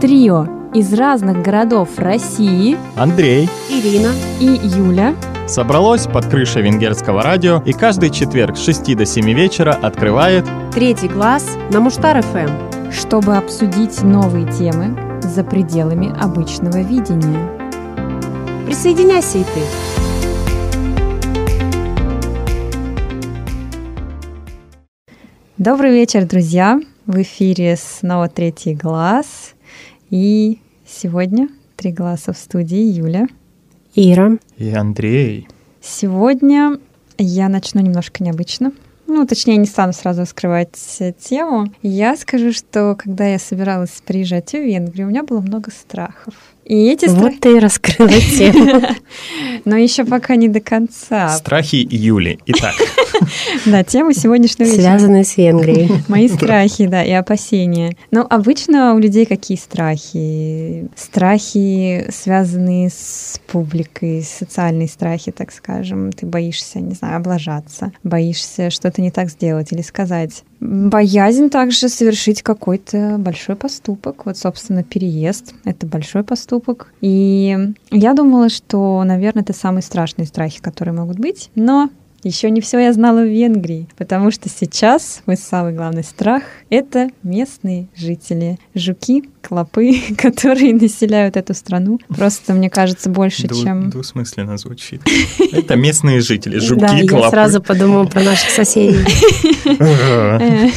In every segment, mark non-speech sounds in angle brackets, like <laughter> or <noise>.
Трио из разных городов России Андрей Ирина и Юля собралось под крышей венгерского радио и каждый четверг с 6 до 7 вечера открывает Третий класс на Муштар ФМ. чтобы обсудить новые темы за пределами обычного видения. Присоединяйся и ты. Добрый вечер, друзья! В эфире снова третий глаз. И сегодня три глаза в студии Юля. Ира. и Андрей. Сегодня я начну немножко необычно. Ну, точнее, не стану сразу раскрывать тему. Я скажу, что когда я собиралась приезжать в Венгрию, у меня было много страхов. И эти страхи... Вот ты и раскрыла тему. <laughs> Но еще пока не до конца. Страхи Юли. Итак, <laughs> Да, тема сегодняшнего вечера. Связанные с Венгрией. <laughs> Мои страхи, да, и опасения. Но обычно у людей какие страхи? Страхи, связанные с публикой, социальные страхи, так скажем. Ты боишься, не знаю, облажаться, боишься что-то не так сделать или сказать. Боязнь также совершить какой-то большой поступок. Вот, собственно, переезд — это большой поступок. И я думала, что, наверное, это самые страшные страхи, которые могут быть. Но еще не все я знала в Венгрии, потому что сейчас мой самый главный страх — это местные жители. Жуки, клопы, <laughs> которые населяют эту страну. Просто, мне кажется, больше, дву- чем... двусмысленно звучит. Это местные жители, жуки, Да, я клопы. сразу подумала про наших соседей. Э,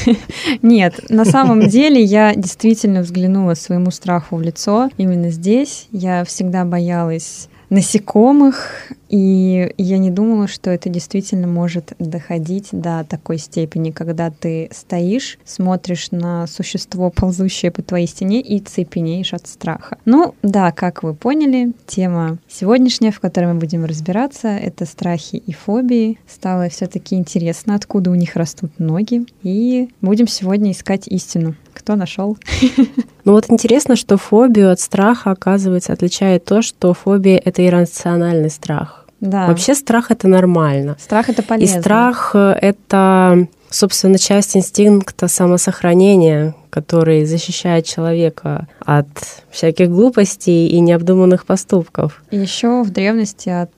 Нет, на самом деле я действительно взглянула своему страху в лицо именно здесь. Я всегда боялась насекомых, и я не думала, что это действительно может доходить до такой степени, когда ты стоишь, смотришь на существо, ползущее по твоей стене, и цепенеешь от страха. Ну да, как вы поняли, тема сегодняшняя, в которой мы будем разбираться, это страхи и фобии. Стало все-таки интересно, откуда у них растут ноги, и будем сегодня искать истину. Кто нашел? <laughs> Ну вот интересно, что фобию от страха, оказывается, отличает то, что фобия — это иррациональный страх. Да. Вообще страх — это нормально. страх это И полезно. страх э, — это, собственно, часть инстинкта самосохранения, который защищает человека от всяких глупостей и необдуманных поступков. Еще в древности от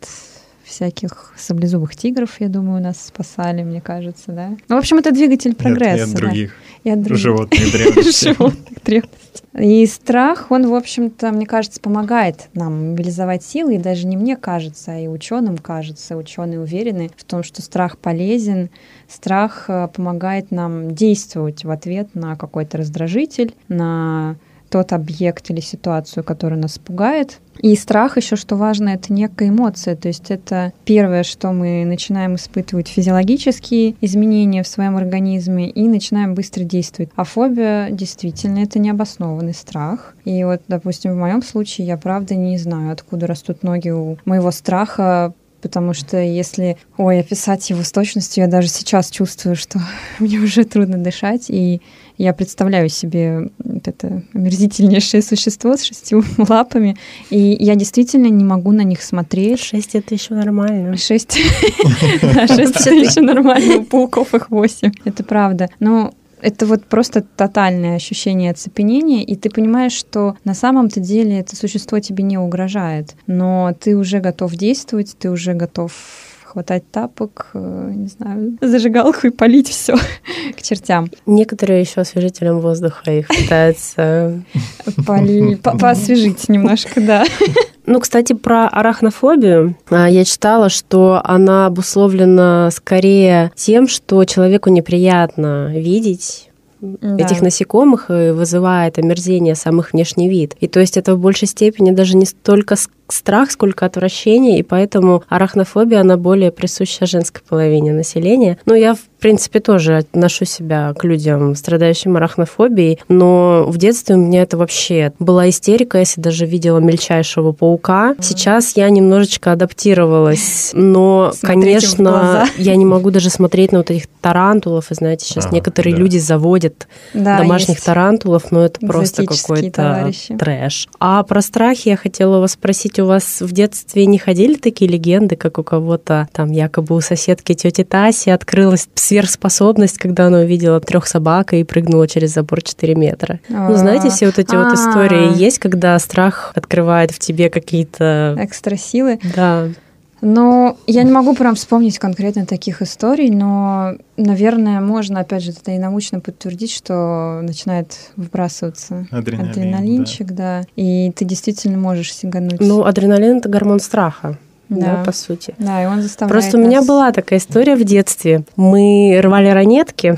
всяких саблезубых тигров, я думаю, нас спасали, мне кажется, да. Ну, в общем, это двигатель И от- прогресса. И от да. других И от других животных <laughs> древности. животных древности. И страх, он, в общем-то, мне кажется, помогает нам мобилизовать силы, и даже не мне кажется, а и ученым кажется. Ученые уверены в том, что страх полезен, страх э, помогает нам действовать в ответ на какой-то раздражитель, на тот объект или ситуацию, которая нас пугает. И страх еще, что важно, это некая эмоция. То есть это первое, что мы начинаем испытывать физиологические изменения в своем организме и начинаем быстро действовать. А фобия действительно это необоснованный страх. И вот, допустим, в моем случае я правда не знаю, откуда растут ноги у моего страха, Потому что если, ой, описать его с точностью, я даже сейчас чувствую, что <laughs> мне уже трудно дышать, и я представляю себе вот это омерзительнейшее существо с шестью <laughs> лапами, и я действительно не могу на них смотреть. Шесть — это еще нормально. Шесть. <laughs> Да, шесть это еще нормально, у пауков их восемь. Это правда. Но это вот просто тотальное ощущение оцепенения, и ты понимаешь, что на самом-то деле это существо тебе не угрожает, но ты уже готов действовать, ты уже готов хватать тапок, э, не знаю, зажигалку и полить все <laughs> к чертям. Некоторые еще освежителем воздуха их пытаются <laughs> Поосвежить немножко, да. <laughs> Ну, кстати, про арахнофобию а, я читала, что она обусловлена скорее тем, что человеку неприятно видеть Да. этих насекомых и вызывает омерзение сам их внешний вид. И то есть это в большей степени даже не столько страх, сколько отвращение, и поэтому арахнофобия, она более присуща женской половине населения. Ну, я, в принципе, тоже отношу себя к людям, страдающим арахнофобией, но в детстве у меня это вообще была истерика, если даже видела мельчайшего паука. Сейчас я немножечко адаптировалась, но, в конечно, я не могу даже смотреть на вот этих тарантулов, и знаете, сейчас Ага, некоторые да. люди заводят Да, домашних есть. тарантулов, но это просто какой-то товарищи. трэш. А про страхи я хотела вас спросить, у вас в детстве не ходили такие легенды, как у кого-то там якобы у соседки тети Таси открылась сверхспособность, когда она увидела трех собак и прыгнула через забор 4 метра. Ну, знаете, все вот эти вот А. истории есть, когда страх открывает в тебе какие-то... Экстрасилы. Да, Но я не могу прям вспомнить конкретно таких историй, но, наверное, можно, опять же, это и научно подтвердить, что начинает выбрасываться Адреналин, адреналинчик, да. И ты действительно можешь сигануть. ну, адреналин — это гормон страха, да, Да. по сути. да, и он заставляет Просто у меня была такая история в детстве. Мы рвали ранетки,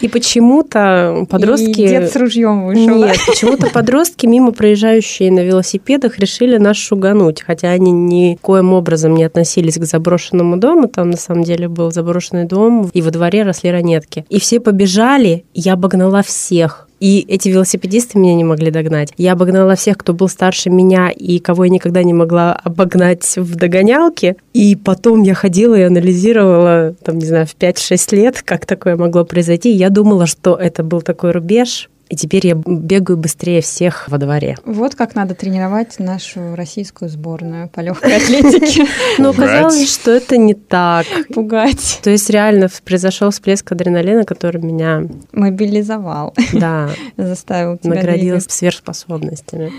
и, почему-то подростки... дед с ружьем вышел. Нет, почему-то подростки, мимо проезжающие на велосипедах, решили нас шугануть, хотя они никоим образом не относились к заброшенному дому, там на самом деле был заброшенный дом, и во дворе росли ранетки. И все побежали, я обогнала всех. И эти велосипедисты меня не могли догнать. Я обогнала всех, кто был старше меня и кого я никогда не могла обогнать в догонялке. И потом я ходила и анализировала, там, не знаю, в 5-6 лет, как такое могло произойти. Я думала, что это был такой рубеж, и теперь я бегаю быстрее всех во дворе. Вот как надо тренировать нашу российскую сборную по легкой атлетике. <laughs> Но Пугать. оказалось, что это не так. Пугать. То есть реально произошел всплеск адреналина, который меня, Мобилизовал. да, <laughs> Заставил тебя наградил сверхспособностями.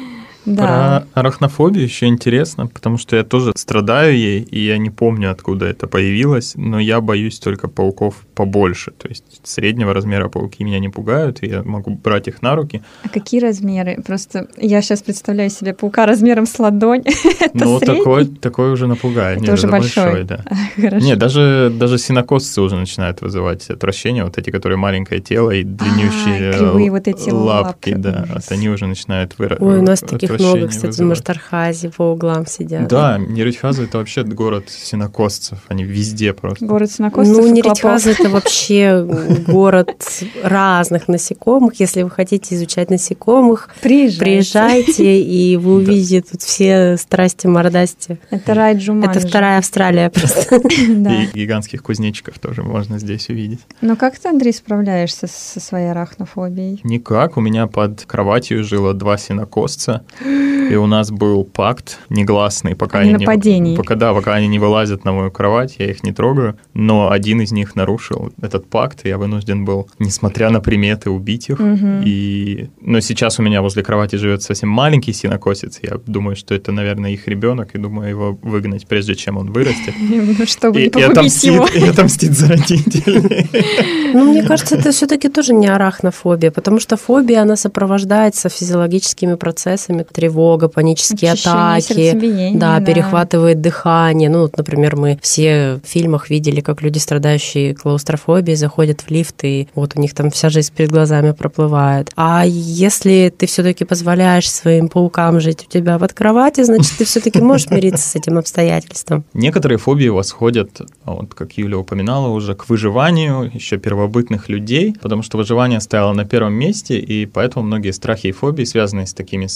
Да. Про арахнофобию еще интересно, потому что я тоже страдаю ей, и я не помню, откуда это появилось, но я боюсь только пауков побольше. То есть среднего размера пауки меня не пугают, и я могу брать их на руки. А какие размеры? Просто я сейчас представляю себе паука размером с ладонь. <laughs> Средний? такой, такой уже напугает. Это Нет, уже большой. да. <laughs> Хорошо. Нет, даже, даже синокосцы уже начинают вызывать отвращение. Вот эти, которые маленькое тело и длиннющие А, кривые вот эти лапки, лапки. да. Вот они уже начинают выра- Ой, у нас таких отвращение много, кстати, в вызывать. Маштархазе по углам сидят. Да, Неритхаза это вообще город синокосцев, они везде просто. Город синокосцев Ну, Неритхаза это вообще город разных насекомых. Если вы хотите изучать насекомых. Приезжайте. приезжайте, и вы увидите тут все страсти мордасти. Это рай Джуманджи. Это вторая Австралия просто. <laughs> Да. И гигантских кузнечиков тоже можно здесь увидеть. Ну как ты, Андрей, справляешься со своей арахнофобией? Никак, у меня под кроватью жило два синокосца, и у нас был пакт негласный, пока они не, пока, да, пока они не вылазят на мою кровать, я их не трогаю, но один из них нарушил этот пакт, и я вынужден был, несмотря на приметы, убить их. Мгм. И... Но сейчас у меня возле кровати живет совсем маленький синокосец, я думаю, что это, наверное, их ребенок, и думаю его выгнать, прежде чем он вырастет. <laughs> Ну, Чтобы И, не и погубить отомстит, его. <laughs> и отомстит за родителей. <laughs> Ну, мне кажется, это все-таки тоже не арахнофобия, потому что фобия, она сопровождается физиологическими процессами, тревога, панические Учащение атаки, сердцебиения, да, перехватывает дыхание. Ну, вот, например, мы все в фильмах видели, как люди, страдающие клаустрофобией, заходят в лифт, и вот у них там вся жизнь перед глазами проплывает. А если ты все-таки позволяешь своим паукам жить у тебя под кровати, значит, ты все-таки можешь <laughs> мириться с этим обстоятельством. Некоторые фобии восходят, а вот как Юля упоминала уже, к выживанию еще первобытных людей, потому что выживание стояло на первом месте, и поэтому многие страхи и фобии, связанные с такими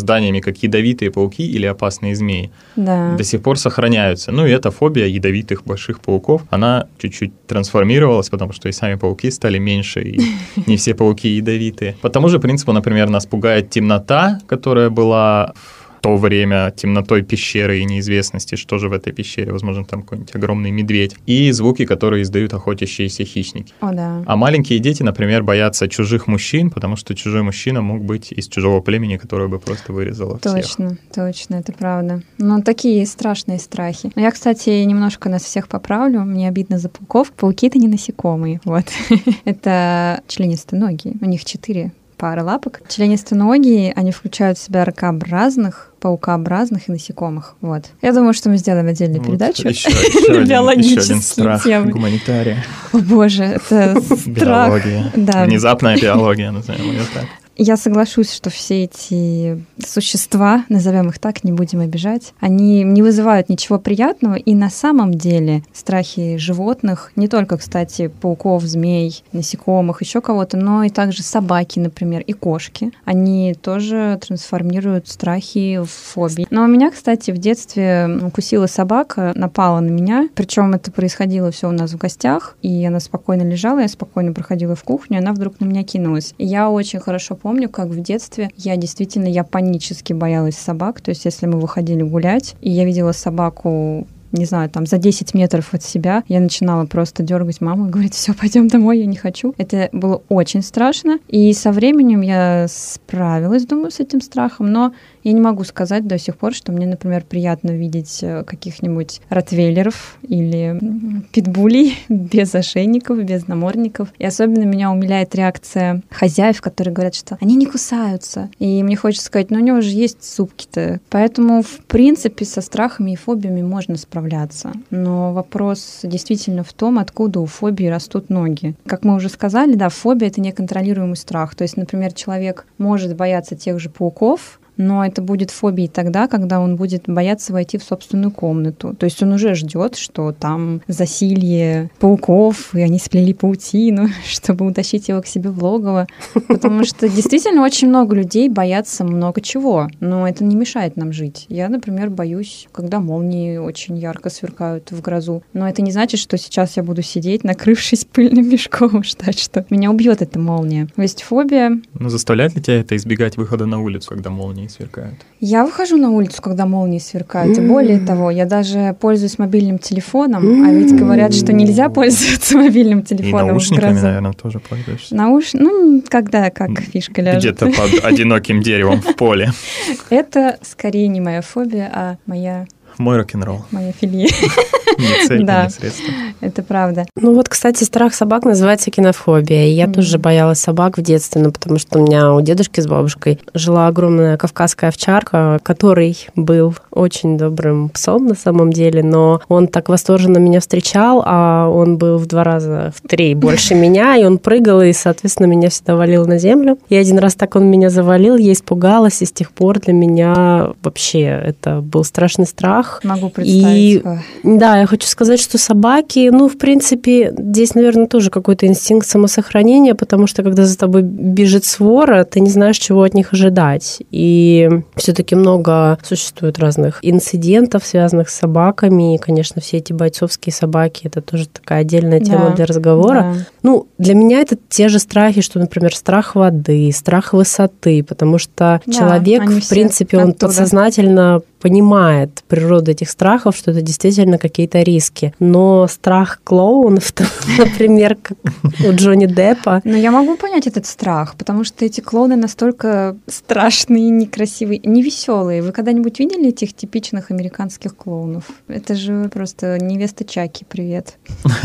созданиями, как ядовитые пауки или опасные змеи, Да. до сих пор сохраняются. Ну и эта фобия ядовитых больших пауков, она чуть-чуть трансформировалась, потому что и сами пауки стали меньше, и <laughs> не все пауки ядовитые. По тому же принципу, например, нас пугает темнота, которая была в то время темнотой пещеры и неизвестности, что же в этой пещере, возможно, там какой-нибудь огромный медведь, и звуки, которые издают охотящиеся хищники. О, да. А маленькие дети, например, боятся чужих мужчин, потому что чужой мужчина мог быть из чужого племени, которое бы просто вырезало всех. Точно, точно, это правда. Ну, такие страшные страхи. Но я, кстати, немножко нас всех поправлю. Мне обидно за пауков. Пауки — это не насекомые. Вот. <laughs> это членистоногие. У них четыре пары лапок. Членистоногие, они включают в себя ракообразных, паукообразных и насекомых. Вот. Я думаю, что мы сделаем отдельную Вот передачу. еще, <laughs> еще один, еще один Биологические страх темы. гуманитария. О боже, это <laughs> страх. Биология. Да. Внезапная биология, назовем ее так. Я соглашусь, что все эти существа, назовем их так, не будем обижать, они не вызывают ничего приятного. И на самом деле страхи животных, не только, кстати, пауков, змей, насекомых, еще кого-то, но и также собаки, например, и кошки, они тоже трансформируют страхи в фобии. Но у меня, кстати, в детстве укусила собака, напала на меня. Причем это происходило все у нас в гостях, и она спокойно лежала, я спокойно проходила в кухню, она вдруг на меня кинулась. Я очень хорошо помню, как в детстве я действительно, я панически боялась собак. То есть, если мы выходили гулять, и я видела собаку не знаю, там за 10 метров от себя, я начинала просто дергать маму и говорить, все, пойдем домой, я не хочу. Это было очень страшно. И со временем я справилась, думаю, с этим страхом, но я не могу сказать до сих пор, что мне, например, приятно видеть э, каких-нибудь ротвейлеров или питбулей <laughs> без ошейников, без намордников. И особенно меня умиляет реакция хозяев, которые говорят, что они не кусаются. И мне хочется сказать, ну у него же есть зубки-то. Поэтому, в принципе, со страхами и фобиями можно справляться. Но вопрос действительно в том, откуда у фобии растут ноги. Как мы уже сказали, да, фобия — это неконтролируемый страх. То есть, например, человек может бояться тех же пауков, но это будет фобией тогда, когда он будет бояться войти в собственную комнату. То есть он уже ждет, что там засилье пауков, и они сплели паутину, <laughs> чтобы утащить его к себе в логово. Потому что действительно очень много людей боятся много чего, но это не мешает нам жить. Я, например, боюсь, когда молнии очень ярко сверкают в грозу. Но это не значит, что сейчас я буду сидеть, накрывшись пыльным мешком, <laughs> ждать, что меня убьет эта молния. То есть фобия... Но заставляет ли тебя это избегать выхода на улицу, когда молнии сверкают. Я выхожу на улицу, когда молнии сверкают. И более того, я даже пользуюсь мобильным телефоном, а ведь говорят, что нельзя пользоваться <laughs> мобильным телефоном. И наушниками, наверное, тоже пользуешься. Науш... Ну, когда как фишка ляжет. Где-то под <laughs> одиноким деревом в поле. Это скорее не моя фобия, а моя мой рок-н-ролл. Моя филия. <laughs> Не цель, да, не средство. Это правда. Ну вот, кстати, страх собак называется кинофобия. И я mm-hmm. тоже боялась собак в детстве, ну, потому что у меня у дедушки с бабушкой жила огромная кавказская овчарка, который был очень добрым псом на самом деле, но он так восторженно меня встречал, а он был в два раза, в три больше <laughs> меня, и он прыгал, и, соответственно, меня всегда валил на землю. И один раз так он меня завалил, я испугалась, и с тех пор для меня вообще это был страшный страх. Могу представить. И, да, я хочу сказать, что собаки, ну, в принципе, здесь, наверное, тоже какой-то инстинкт самосохранения, потому что когда за тобой бежит свора, ты не знаешь, чего от них ожидать. И все-таки много существует разных инцидентов, связанных с собаками. И, конечно, все эти бойцовские собаки это тоже такая отдельная тема да, для разговора. Да. Ну, для меня это те же страхи, что, например, страх воды, страх высоты, потому что да, человек, в принципе, он оттуда. подсознательно понимает природу этих страхов, что это действительно какие-то риски. Но страх клоунов, <laughs> например, как у Джонни Деппа... Но я могу понять этот страх, потому что эти клоуны настолько страшные, некрасивые, невеселые. Вы когда-нибудь видели этих типичных американских клоунов? Это же просто невеста Чаки, привет.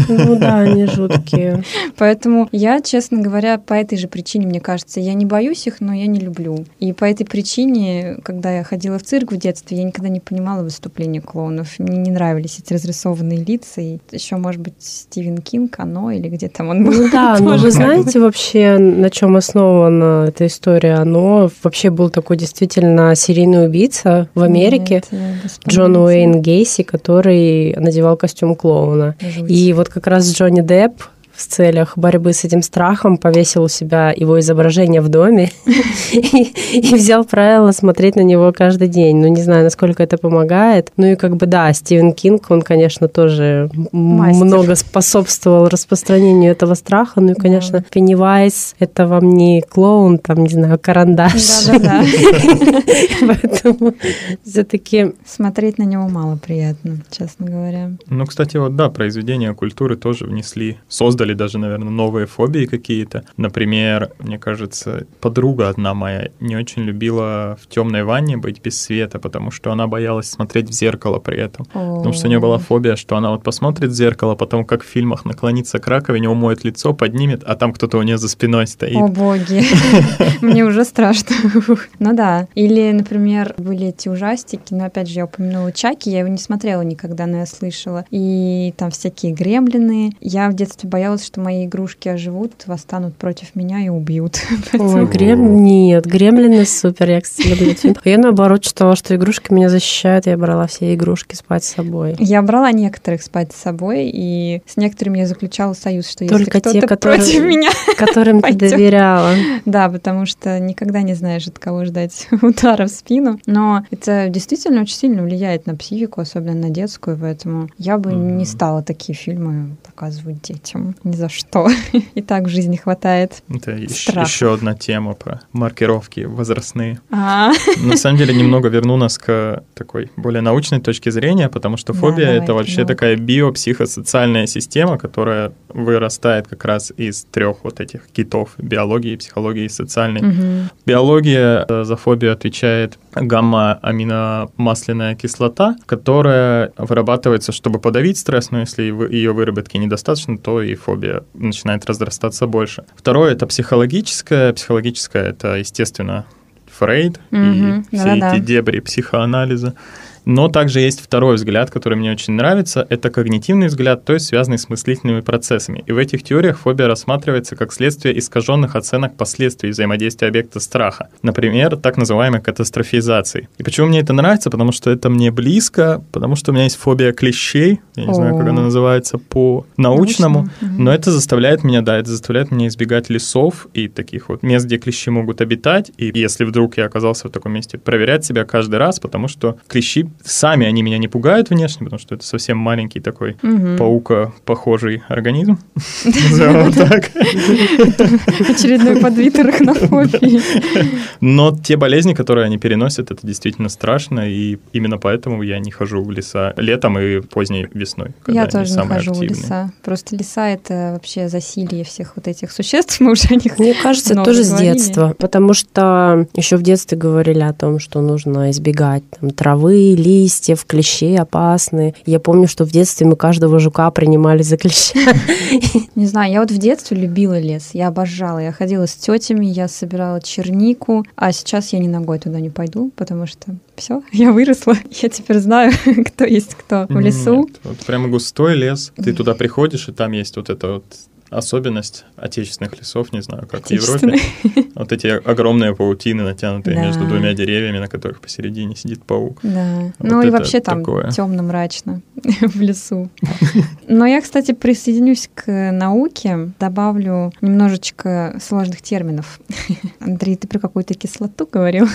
Ну да, они жуткие. <laughs> Поэтому я, честно говоря, по этой же причине, мне кажется, я не боюсь их, но я не люблю. И по этой причине, когда я ходила в цирк в детстве, я никогда не понимала выступления клоунов. Мне не нравились эти разрисованные лица. И еще, может быть, Стивен Кинг, оно или где там он был. Ну да, <laughs> но вы знаете вообще, на чем основана эта история? Оно вообще был такой действительно серийный убийца в Америке, Нет, Джон Уэйн Гейси, который надевал костюм клоуна. Жуть. И вот как раз Джонни Депп в целях борьбы с этим страхом повесил у себя его изображение в доме <laughs> и взял правило смотреть на него каждый день. Ну, не знаю, насколько это помогает. Ну и как бы, да, Стивен Кинг, он, конечно, тоже много способствовал распространению этого страха. Ну и, конечно, Пеннивайз — это вам не клоун, там, не знаю, карандаш. Да-да-да. <laughs> Поэтому все таки Смотреть на него мало приятно, честно говоря. Ну, кстати, вот да, произведения культуры тоже внесли, создали создали даже, наверное, новые фобии какие-то. Например, мне кажется, подруга одна моя не очень любила в темной ванне быть без света, потому что она боялась смотреть в зеркало при этом. О-о-о. Потому что у нее была фобия, что она вот посмотрит в зеркало, потом, как в фильмах, наклонится к раковине, умоет лицо, поднимет, а там кто-то у нее за спиной стоит. О, боги. <laughs> Мне уже страшно. Ну да. Или, например, были эти ужастики, но опять же, я упомянула Чаки, я его не смотрела никогда, но я слышала. И там всякие гремлины. Я в детстве боялась боялась, что мои игрушки оживут, восстанут против меня и убьют. <laughs> Ой, грем... Нет, гремлины супер, я, кстати, люблю фильм. Я, наоборот, считала, что игрушки меня защищают, я брала все игрушки спать с собой. Я брала некоторых спать с собой, и с некоторыми я заключала союз, что если Только те, которые, против меня <laughs> которым ты доверяла. Да, потому что никогда не знаешь, от кого ждать <laughs> удара в спину. Но это действительно очень сильно влияет на психику, особенно на детскую, поэтому я бы не стала такие фильмы показывают детям. Ни за что. <laughs> И так в жизни хватает. Это еще одна тема про маркировки возрастные. А, На самом деле немного верну нас к такой более научной точке зрения, потому что фобия это вообще давай. такая биопсихосоциальная система, которая вырастает как раз из трех вот этих китов биологии, психологии и социальной. Биология э, за фобию отвечает гамма-аминомасляная кислота, которая вырабатывается, чтобы подавить стресс, но если ее выработки недостаточно, то и фобия начинает разрастаться больше. Второе — это психологическое. Психологическое — это, естественно, Фрейд Мгм, и все да-да-да. эти дебри психоанализа. Но также есть второй взгляд, который мне очень нравится. Это когнитивный взгляд, то есть связанный с мыслительными процессами. И в этих теориях фобия рассматривается как следствие искаженных оценок последствий взаимодействия объекта страха. Например, так называемой катастрофизации. И почему мне это нравится? Потому что это мне близко, потому что у меня есть фобия клещей. Я не знаю, как она называется по-научному. Но это заставляет меня, да, это заставляет меня избегать лесов и таких вот мест, где клещи могут обитать. И если вдруг я оказался в таком месте, проверять себя каждый раз, потому что клещи сами, они меня не пугают внешне, потому что это совсем маленький такой Мгм. паука-похожий организм. <laughs> Назовем его так. Очередной подвид арахнофобии. Но те болезни, которые они переносят, это действительно страшно, и именно поэтому я не хожу в леса летом и поздней весной, Я тоже не хожу в леса. Просто леса — это вообще засилье всех вот этих существ. <laughs> Мы уже о них Мне кажется, тоже с детства, потому что еще в детстве говорили о том, что нужно избегать там, травы, листьев, клещей опасны. Я помню, что в детстве мы каждого жука принимали за клеща. <laughs> Не знаю, я вот в детстве любила лес, я обожала. Я ходила с тетями, я собирала чернику, а сейчас я ни ногой туда не пойду, потому что все, <laughs> я выросла, я теперь знаю, <laughs> кто есть кто в лесу. Нет, вот прямо густой лес. Ты туда приходишь, и там есть вот эта вот особенность отечественных лесов, не знаю, как в Европе. <laughs> Вот эти огромные паутины, натянутые Да. между двумя деревьями, на которых посередине сидит паук. Да. Вот ну и вообще там такое. темно мрачно <laughs> в лесу. Но я, кстати, присоединюсь к науке, добавлю немножечко сложных терминов. <laughs> Андрей, ты про какую-то кислоту говорил.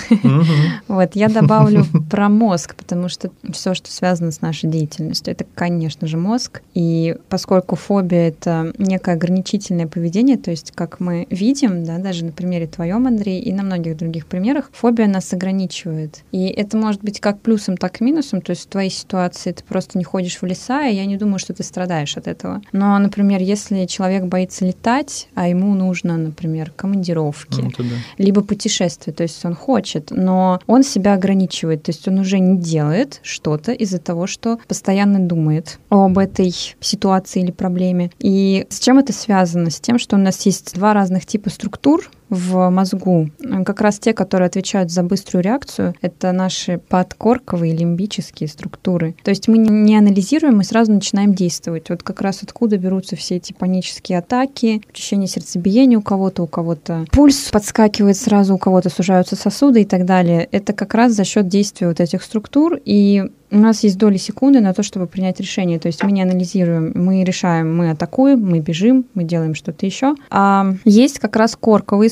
Вот, я добавлю про мозг, потому что все, что связано с нашей деятельностью, это, конечно же, мозг. И поскольку фобия — это некое ограничительное поведение, то есть, как мы видим, да, даже на примере твоем, Андрей, и на многих других примерах, фобия нас ограничивает. И это может быть как плюсом, так и минусом. То есть в твоей ситуации ты просто не ходишь в леса, и я не думаю, что ты страдаешь от этого. Но, например, если человек боится летать, а ему нужно, например, командировки, Ну, да. либо путешествие, то есть он хочет, но он себя ограничивает, то есть он уже не делает что-то из-за того, что постоянно думает об этой ситуации или проблеме. И с чем это связано? С тем, что у нас есть два разных типа структур в мозгу. Как раз те, которые отвечают за быструю реакцию, это наши подкорковые лимбические структуры. То есть мы не- анализируем, мы сразу начинаем действовать. Вот как раз откуда берутся все эти панические атаки, учащение сердцебиения у кого-то, у кого-то пульс подскакивает сразу, у кого-то сужаются сосуды и так далее. Это как раз за счет действия вот этих структур. И у нас есть доли секунды на то, чтобы принять решение. То есть мы не анализируем, мы решаем, мы атакуем, мы бежим, мы делаем что-то еще. А есть как раз корковые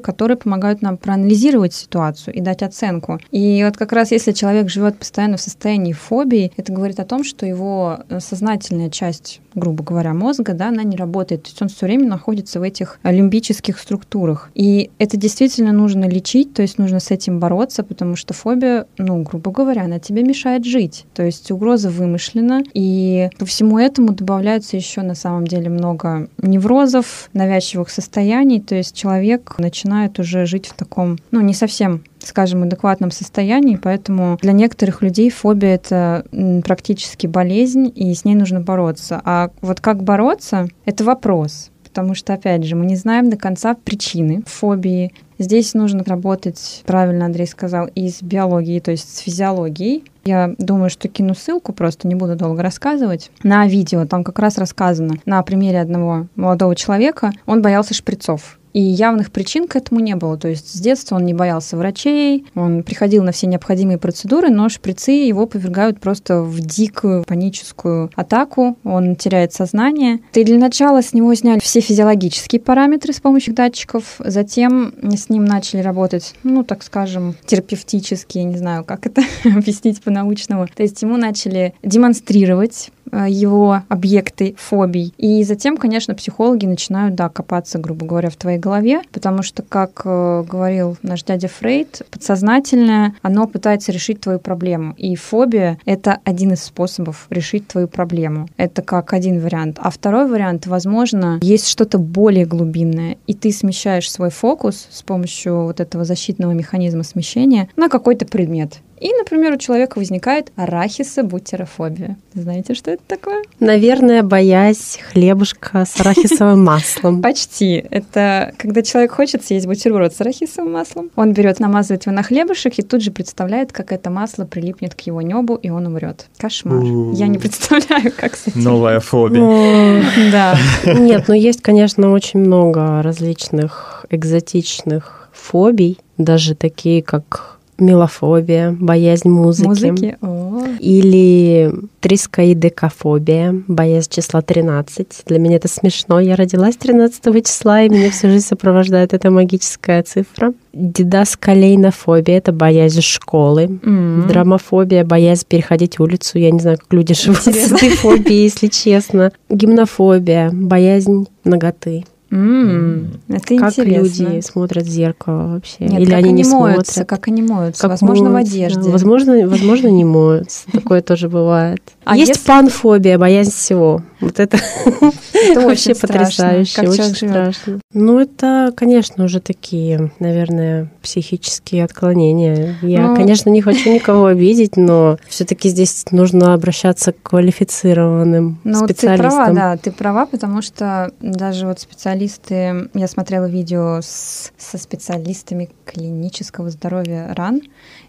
которые помогают нам проанализировать ситуацию и дать оценку. И вот как раз если человек живет постоянно в состоянии фобии, это говорит о том, что его э, сознательная часть грубо говоря, мозга, да, она не работает. То есть он все время находится в этих лимбических структурах. И это действительно нужно лечить, то есть нужно с этим бороться, потому что фобия, ну, грубо говоря, она тебе мешает жить. То есть угроза вымышлена, и ко всему этому добавляется еще на самом деле много неврозов, навязчивых состояний, то есть человек начинает уже жить в таком, ну, не совсем скажем, адекватном состоянии, поэтому для некоторых людей фобия — это практически болезнь, и с ней нужно бороться. А вот как бороться — это вопрос, потому что, опять же, мы не знаем до конца причины фобии. Здесь нужно работать, правильно Андрей сказал, и с биологией, то есть с физиологией. Я думаю, что кину ссылку, просто не буду долго рассказывать, на видео. Там как раз рассказано на примере одного молодого человека. Он боялся шприцов. И явных причин к этому не было. То есть с детства он не боялся врачей, он приходил на все необходимые процедуры, но шприцы его повергают просто в дикую паническую атаку, он теряет сознание. И для начала с него сняли все физиологические параметры с помощью датчиков, затем с ним начали работать, ну, так скажем, терапевтически, я не знаю, как это <laughs> объяснить по-научному. То есть ему начали демонстрировать его объекты фобий. И затем, конечно, психологи начинают, да, копаться, грубо говоря, в твоей голове, потому что, как э, говорил наш дядя Фрейд, подсознательное, оно пытается решить твою проблему. И фобия — это один из способов решить твою проблему. Это как один вариант. А второй вариант, возможно, есть что-то более глубинное, и ты смещаешь свой фокус с помощью вот этого защитного механизма смещения на какой-то предмет. И, например, у человека возникает арахисобутерофобия. Знаете, что это такое? Наверное, боясь хлебушка с арахисовым <laughs> маслом. Почти. Это когда человек хочет съесть бутерброд с арахисовым маслом, он берет, намазывает его на хлебушек и тут же представляет, как это масло прилипнет к его небу, и он умрет. Кошмар. Я не представляю, как с этим. Новая фобия. Да. Нет, ну есть, конечно, очень много различных экзотичных фобий, даже такие, как мелофобия, боязнь музыки. Музыки? О. Или трискоидекофобия, боязнь числа 13. Для меня это смешно. Я родилась 13 числа, и меня всю жизнь сопровождает эта магическая цифра. Дидаскалейнофобия — это боязнь школы. М. Драмофобия — боязнь переходить улицу. Я не знаю, как люди живут с этой фобией, если честно. Гимнофобия — боязнь ноготы. М, Это Как интересно. люди смотрят в зеркало вообще? Нет, Или как они не моются, смотрят? как они моются. Как Возможно, в моются, да. одежде. Возможно, возможно, не моются. <laughs> Такое тоже бывает. А Есть если- панфобия, боязнь всего. Вот это, Это <laughs> вообще потрясающе, как очень страшно. Ну, это, конечно, уже такие, наверное, психические отклонения. Я, Ну- конечно, не хочу никого обидеть, но все-таки здесь нужно обращаться к квалифицированным Ну, ты специалистам. права, да, ты права, потому что даже вот специалисты, я смотрела видео с- со специалистами клинического здоровья РАН,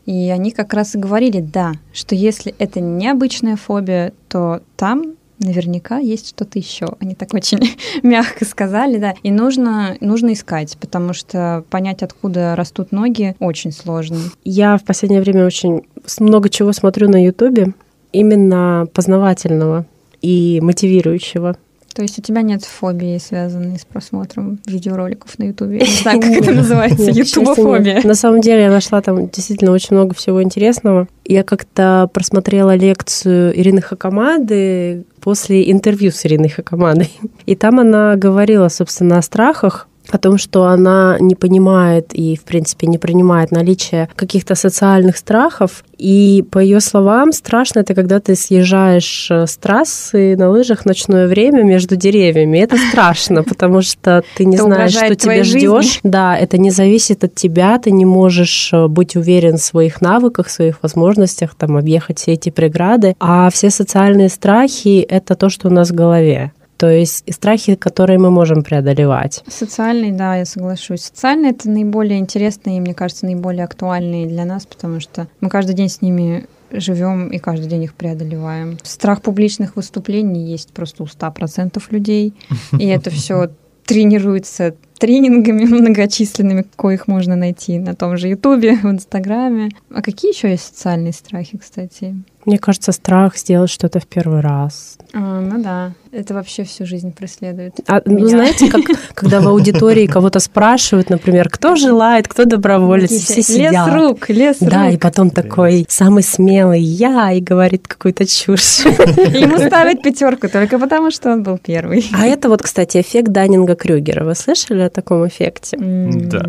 и они как раз и говорили, да, что если это необычная фобия, то там наверняка есть что-то еще. Они так очень <laughs> мягко сказали, да. И нужно, нужно искать, потому что понять, откуда растут ноги, очень сложно. Я в последнее время очень много чего смотрю на Ютубе, именно познавательного и мотивирующего. То есть у тебя нет фобии, связанной с просмотром видеороликов на Ютубе? Не знаю, как это <laughs> называется, ютубофобия. На самом деле я нашла там действительно очень много всего интересного. Я как-то просмотрела лекцию Ирины Хакамады после интервью с Ириной Хакамадой. И там она говорила, собственно, о страхах, о том, что она не понимает и, в принципе, не принимает наличие каких-то социальных страхов. И, по ее словам, страшно это, когда ты съезжаешь э, с трассы на лыжах в ночное время между деревьями. Это страшно, потому что ты не знаешь, что тебя ждешь. Да, это не зависит от тебя, ты не можешь э, быть уверен в своих навыках, в своих возможностях, там, объехать все эти преграды. А все социальные страхи — это то, что у нас в голове. То есть страхи, которые мы можем преодолевать. Социальный, да, я соглашусь. Социальный это наиболее интересные и, мне кажется, наиболее актуальные для нас, потому что мы каждый день с ними живем и каждый день их преодолеваем. Страх публичных выступлений есть просто у 100% людей, и это все тренируется тренингами многочисленными, коих можно найти на том же Ютубе, в Инстаграме. А какие еще есть социальные страхи, кстати? Мне кажется, страх сделать что-то в первый раз. А, ну да, это вообще всю жизнь преследует. А, ну, знаете, как <laughs> когда в аудитории кого-то спрашивают, например, кто желает, кто доброволец, все лес сидят. рук, лес Да, и рук. потом такой самый смелый я и говорит какую-то чушь. И <laughs> Ему <laughs> ставят пятерку только потому, что он был первый. А это вот, кстати, эффект Даннинга-Крюгера. Вы слышали о таком эффекте? Да.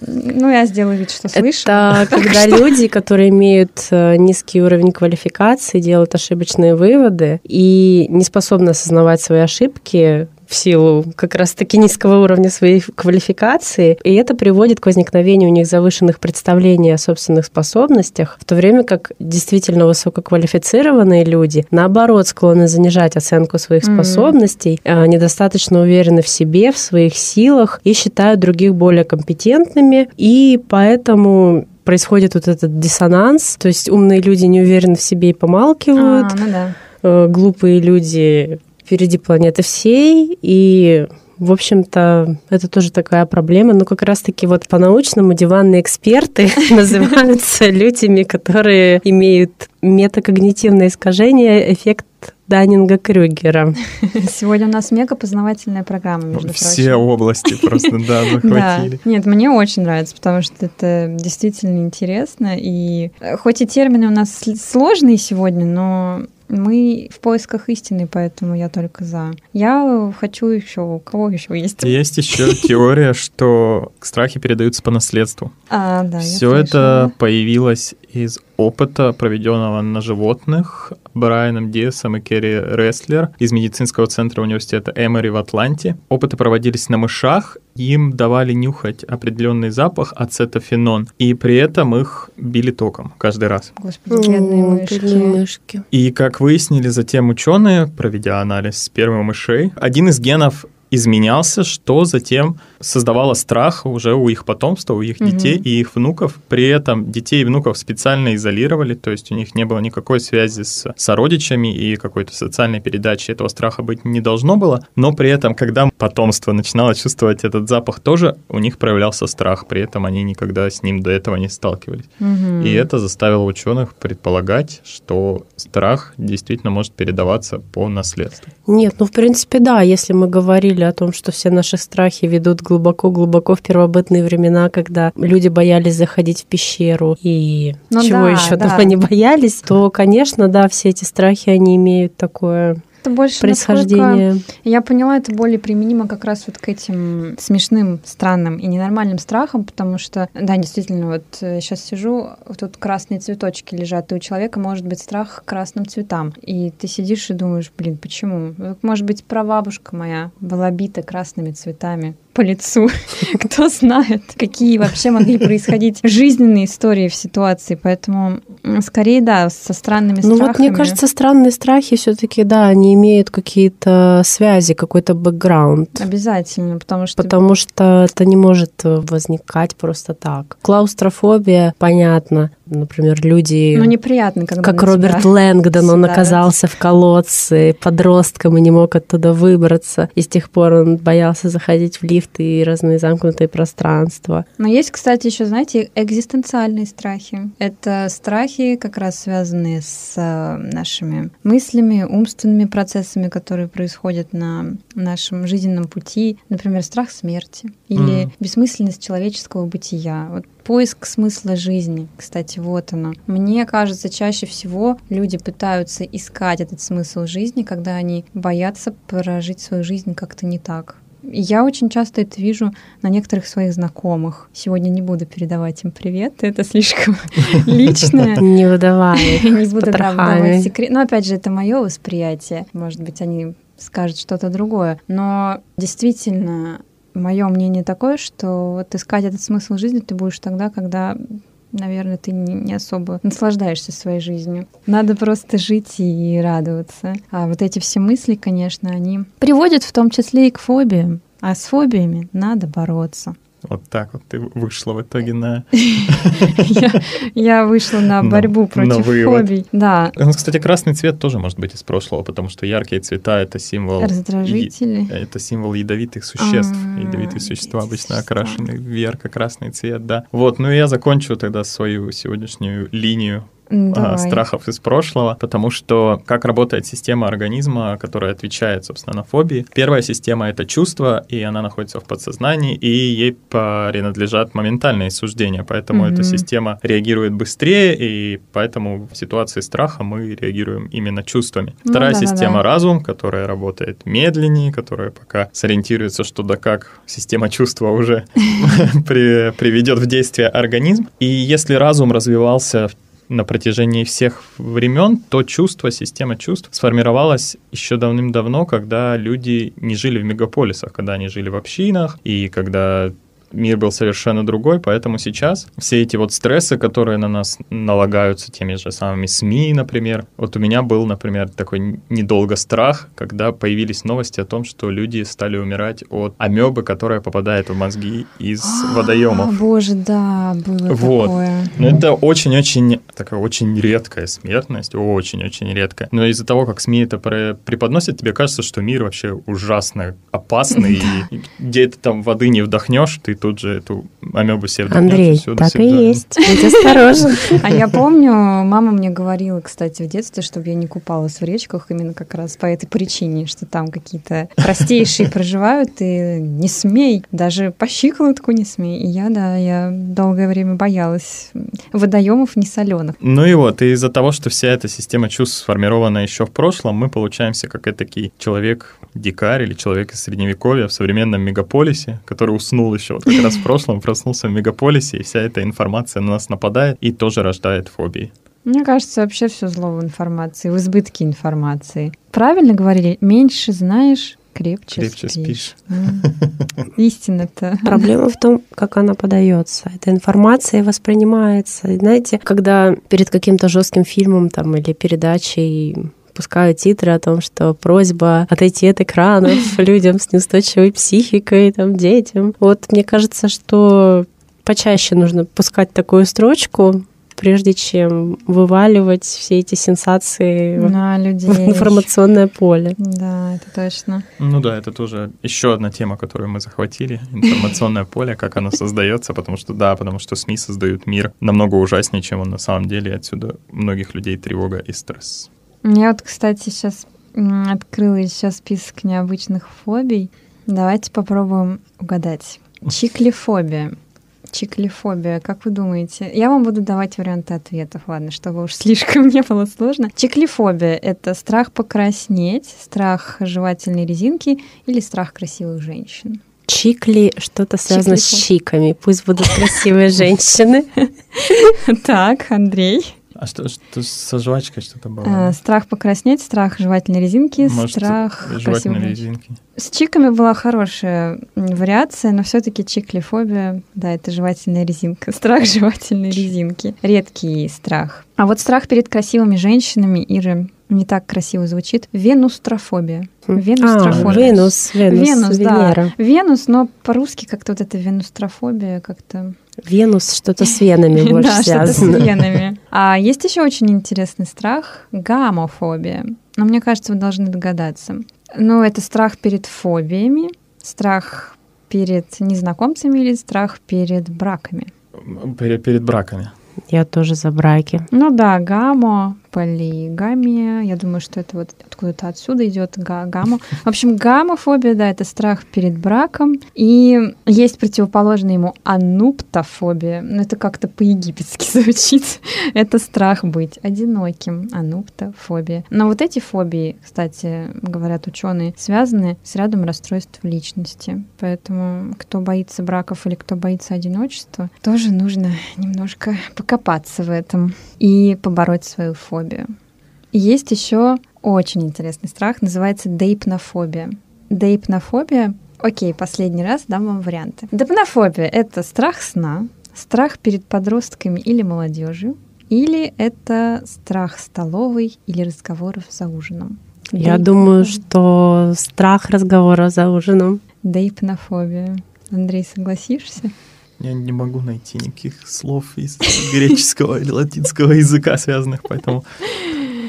Ну, я сделаю вид, что слышу. Это когда люди, которые имеют э, низкий уровень квалификации, делают ошибочные выводы и не способны осознавать свои ошибки в силу как раз-таки низкого уровня своей квалификации, и это приводит к возникновению у них завышенных представлений о собственных способностях, в то время как действительно высококвалифицированные люди, наоборот, склонны занижать оценку своих Мгм. способностей, э, недостаточно уверены в себе, в своих силах и считают других более компетентными, и поэтому происходит вот этот диссонанс, то есть умные люди не уверены в себе и помалкивают, А, ну да. Э, глупые люди впереди планеты всей, и в общем-то, это тоже такая проблема. Но как раз-таки вот по-научному диванные эксперты <laughs> называются людьми, которые имеют метакогнитивное искажение, эффект Даннинга-Крюгера. <laughs> Сегодня у нас мега познавательная программа, между Все прочим. области просто, да, <laughs> Да. захватили. Нет, мне очень нравится, потому что это действительно интересно. И э, хоть и термины у нас сл- сложные сегодня, но Мы в поисках истины, поэтому я только за. Я хочу еще, у кого еще есть? Есть еще <laughs> теория, что страхи передаются по наследству. А, да. Все это появилось из опыта, проведенного на животных Брайаном Диасом и Керри Рестлер из медицинского центра университета Эмори в Атланте. Опыты проводились на мышах, им давали нюхать определенный запах ацетофенон, и при этом их били током каждый раз. Господи, бедные мышки. И как выяснили затем ученые, проведя анализ спермы мышей, один из генов изменялся, что затем создавало страх уже у их потомства, у их детей и их внуков. При этом детей и внуков специально изолировали, то есть у них не было никакой связи с сородичами и какой-то социальной передачи этого страха быть не должно было. Но при этом, когда потомство начинало чувствовать этот запах тоже, у них проявлялся страх. При этом они никогда с ним до этого не сталкивались. Мгм. И это заставило ученых предполагать, что страх действительно может передаваться по наследству. Нет, ну в принципе да, если мы говорили о том, что все наши страхи ведут глубоко-глубоко в первобытные времена, когда люди боялись заходить в пещеру и Ну чего да, еще да. того не боялись, то, конечно, да, все эти страхи, они имеют такое Это больше происхождение. Я поняла, это более применимо как раз вот к этим смешным, странным и ненормальным страхам, потому что, да, действительно, вот сейчас сижу, вот тут красные цветочки лежат, и у человека может быть страх к красным цветам. И ты сидишь и думаешь, блин, почему? Может быть, прабабушка моя была бита красными цветами по лицу. <laughs> Кто знает, какие вообще могли происходить жизненные истории в ситуации. Поэтому, скорее, да, со странными Ну страхами. вот мне кажется, странные страхи все-таки, да, они имеют какие-то связи, какой-то бэкграунд. Обязательно, потому что Потому что это не может э, возникать просто так. Клаустрофобия, понятно. Например, люди, Ну, неприятно, когда как Роберт Лэнгдон, он оказался в колодце подростком и не мог оттуда выбраться. И с тех пор он боялся заходить в лифты и разные замкнутые пространства. Но есть, кстати, еще, знаете, экзистенциальные страхи. Это страхи, как раз связанные с э, нашими мыслями, умственными процессами, которые происходят на нашем жизненном пути. Например, страх смерти или Мгм. бессмысленность человеческого бытия. Вот поиск смысла жизни, кстати, вот оно. Мне кажется, чаще всего люди пытаются искать этот смысл жизни, когда они боятся прожить свою жизнь как-то не так. Я очень часто это вижу на некоторых своих знакомых. Сегодня не буду передавать им привет, это слишком <laughs> личное. Не выдавая их Не буду да, потрохами. выдавать секрет. Но опять же, это мое восприятие. Может быть, они скажут что-то другое. Но действительно, мое мнение такое, что вот искать этот смысл жизни ты будешь тогда, когда наверное, ты не, особо наслаждаешься своей жизнью. Надо просто жить и радоваться. А вот эти все мысли, конечно, они приводят в том числе и к фобиям. А с фобиями надо бороться. Вот так вот ты вышла в итоге на... <laughs> Я, вышла на борьбу против фобий. Да, кстати, красный цвет тоже может быть из прошлого, потому что яркие цвета — это символ... раздражители. Это символ ядовитых существ. А, Ядовитые существа обычно окрашены в ярко-красный цвет, да. Вот, ну и я закончу тогда свою сегодняшнюю линию давай. страхов из прошлого, потому что как работает система организма, которая отвечает, собственно, на фобии. Первая система — это чувство, и она находится в подсознании, и ей принадлежат моментальные суждения, поэтому Мгм. эта система реагирует быстрее, и поэтому в ситуации страха мы реагируем именно чувствами. Ну Вторая да-да-да. система — разум, которая работает медленнее, которая пока сориентируется, что да как система чувства уже <laughs> при- приведет в действие организм. И если разум развивался на протяжении всех времен, то чувство, система чувств сформировалась еще давным-давно, когда люди не жили в мегаполисах, когда они жили в общинах, и когда мир был совершенно другой, поэтому сейчас все эти вот стрессы, которые на нас налагаются теми же самыми СМИ, например. Вот у меня был, например, такой недолго страх, когда появились новости о том, что люди стали умирать от амебы, которая попадает в мозги из А, водоемов. Боже, да, было Вот. такое. Ну, это очень-очень такая очень редкая смертность, очень-очень редкая. Но из-за того, как СМИ это пре- преподносят, тебе кажется, что мир вообще ужасно опасный, <laughs> и где ты там воды не вдохнешь, ты тут же эту амебу себе Андрей, сюда, так сюда. и есть. Будь осторожен. А я помню, мама мне говорила, кстати, в детстве, чтобы я не купалась в речках именно как раз по этой причине, что там какие-то простейшие проживают, и не смей, даже по щиколотку не смей. И я, да, я долгое время боялась водоемов не соленых. Ну и вот, и из-за того, что вся эта система чувств сформирована еще в прошлом, мы получаемся как этакий человек-дикарь или человек из Средневековья в современном мегаполисе, который уснул еще вот как раз в прошлом, проснулся в мегаполисе, и вся эта информация на нас нападает и тоже рождает фобии. Мне кажется, вообще все зло в информации, в избытке информации. Правильно говорили, меньше знаешь, крепче, Крепче спишь. М. <laughs> Истина-то. Проблема в том, как она подается. Эта информация воспринимается. И знаете, когда перед каким-то жестким фильмом там, или передачей пускают титры о том, что просьба отойти от экранов <laughs> людям с неустойчивой психикой, там, детям. Вот мне кажется, что почаще нужно пускать такую строчку, прежде чем вываливать все эти сенсации в На людей. в информационное поле. Да, это точно. Ну да, это тоже еще одна тема, которую мы захватили. Информационное поле, как оно создается, потому что да, потому что СМИ создают мир намного ужаснее, чем он на самом деле. Отсюда у многих людей тревога и стресс. Я вот, кстати, сейчас открыла еще список необычных фобий. Давайте попробуем угадать. Чиклифобия. Чиклифобия, как вы думаете? Я вам буду давать варианты ответов, ладно, чтобы уж слишком <laughs> не было сложно. Чиклифобия — это страх покраснеть, страх жевательной резинки или страх красивых женщин. Чикли что-то связано с Чиклифоб. чиками. Пусть будут красивые <laughs> женщины. Так, Андрей. А что, что со жвачкой что-то было? А, Страх покраснеть, страх жевательной резинки, Может, страх женщин. резинки? С чиками была хорошая вариация, но все-таки чиклифобия, да, это жевательная резинка. <laughs> Страх жевательной резинки. Редкий страх. А вот страх перед красивыми женщинами, Ира, не так красиво звучит. Венустрофобия. А, Венустрофобия. Венус, Венус, Венус, да. Венера. Венус, но по-русски как-то вот эта венустрофобия как-то... Венус что-то с венами <laughs> больше Да, что-то с связано. венами. А есть еще очень интересный страх — гамофобия. Но мне кажется, вы должны догадаться. Ну, это страх перед фобиями, страх перед незнакомцами или страх перед браками. Перед, перед браками. Я тоже за браки. Ну да, гамо, полигамия. Я думаю, что это вот откуда-то отсюда идет га- гамма. В общем, гамофобия, да, это страх перед браком. И есть противоположный ему ануптофобия. Ну, это как-то по-египетски <laughs> звучит. это страх быть одиноким. Ануптофобия. Но вот эти фобии, кстати, говорят ученые, связаны с рядом расстройств личности. Поэтому кто боится браков или кто боится одиночества, тоже нужно немножко покопаться в этом и побороть свою фобию. И Есть еще очень интересный страх, называется дейпнофобия. Дейпнофобия, окей, последний раз дам вам варианты. Депнофобия — это страх сна, страх перед подростками или молодежью, или это страх столовой или разговоров за ужином. Я Дейпнофобия. думаю, что страх разговора за ужином. Дейпнофобия. Андрей, согласишься? Я не могу найти никаких слов из греческого или латинского языка, связанных, поэтому...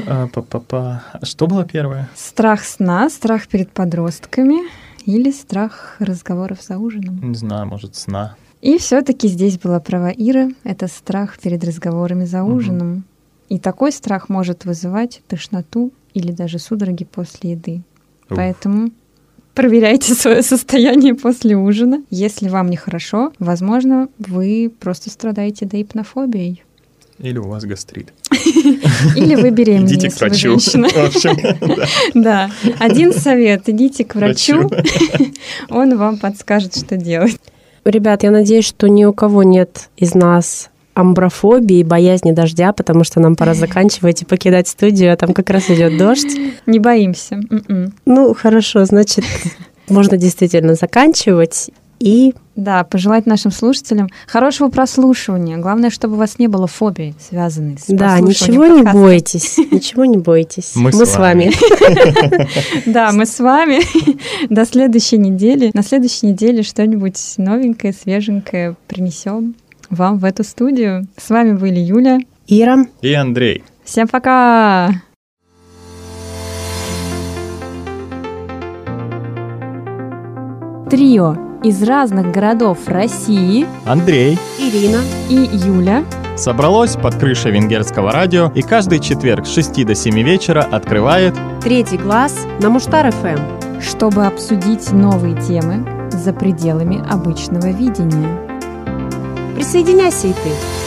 а, па-па-па. А Что было первое? Страх сна, страх перед подростками или страх разговоров за ужином. Не знаю, может, сна. И все-таки здесь была права Ира. Это страх перед разговорами за ужином. И такой страх может вызывать тошноту или даже судороги после еды. Ух. Поэтому проверяйте <laughs> свое состояние после ужина. Если вам нехорошо, возможно, вы просто страдаете дейпнофобией. Или у вас гастрит. <laughs> Или вы беременны, Идите к врачу. <laughs> Да, один совет. Идите к врачу, он вам подскажет, что делать. Ребят, я надеюсь, что ни у кого нет из нас амброфобии, боязни дождя, потому что нам пора <laughs> заканчивать и покидать студию, а там как раз идет дождь. <laughs> Не боимся. М-м. Ну, хорошо, значит, <laughs> можно действительно заканчивать. И Да, пожелать нашим слушателям хорошего прослушивания. Главное, чтобы у вас не было фобий, связанных с да, ничего не бойтесь, ничего не бойтесь. Мы с с вами. Да, мы с вами до следующей недели. На следующей неделе что-нибудь новенькое, свеженькое принесем вам в эту студию. С вами были Юля. Ира, И Андрей. Всем пока! Трио из разных городов России Андрей, Ирина и Юля собралось под крышей венгерского радио и каждый четверг с 6 до 7 вечера открывает Третий глаз на Муштар ФМ. чтобы обсудить новые темы за пределами обычного видения. Присоединяйся и ты.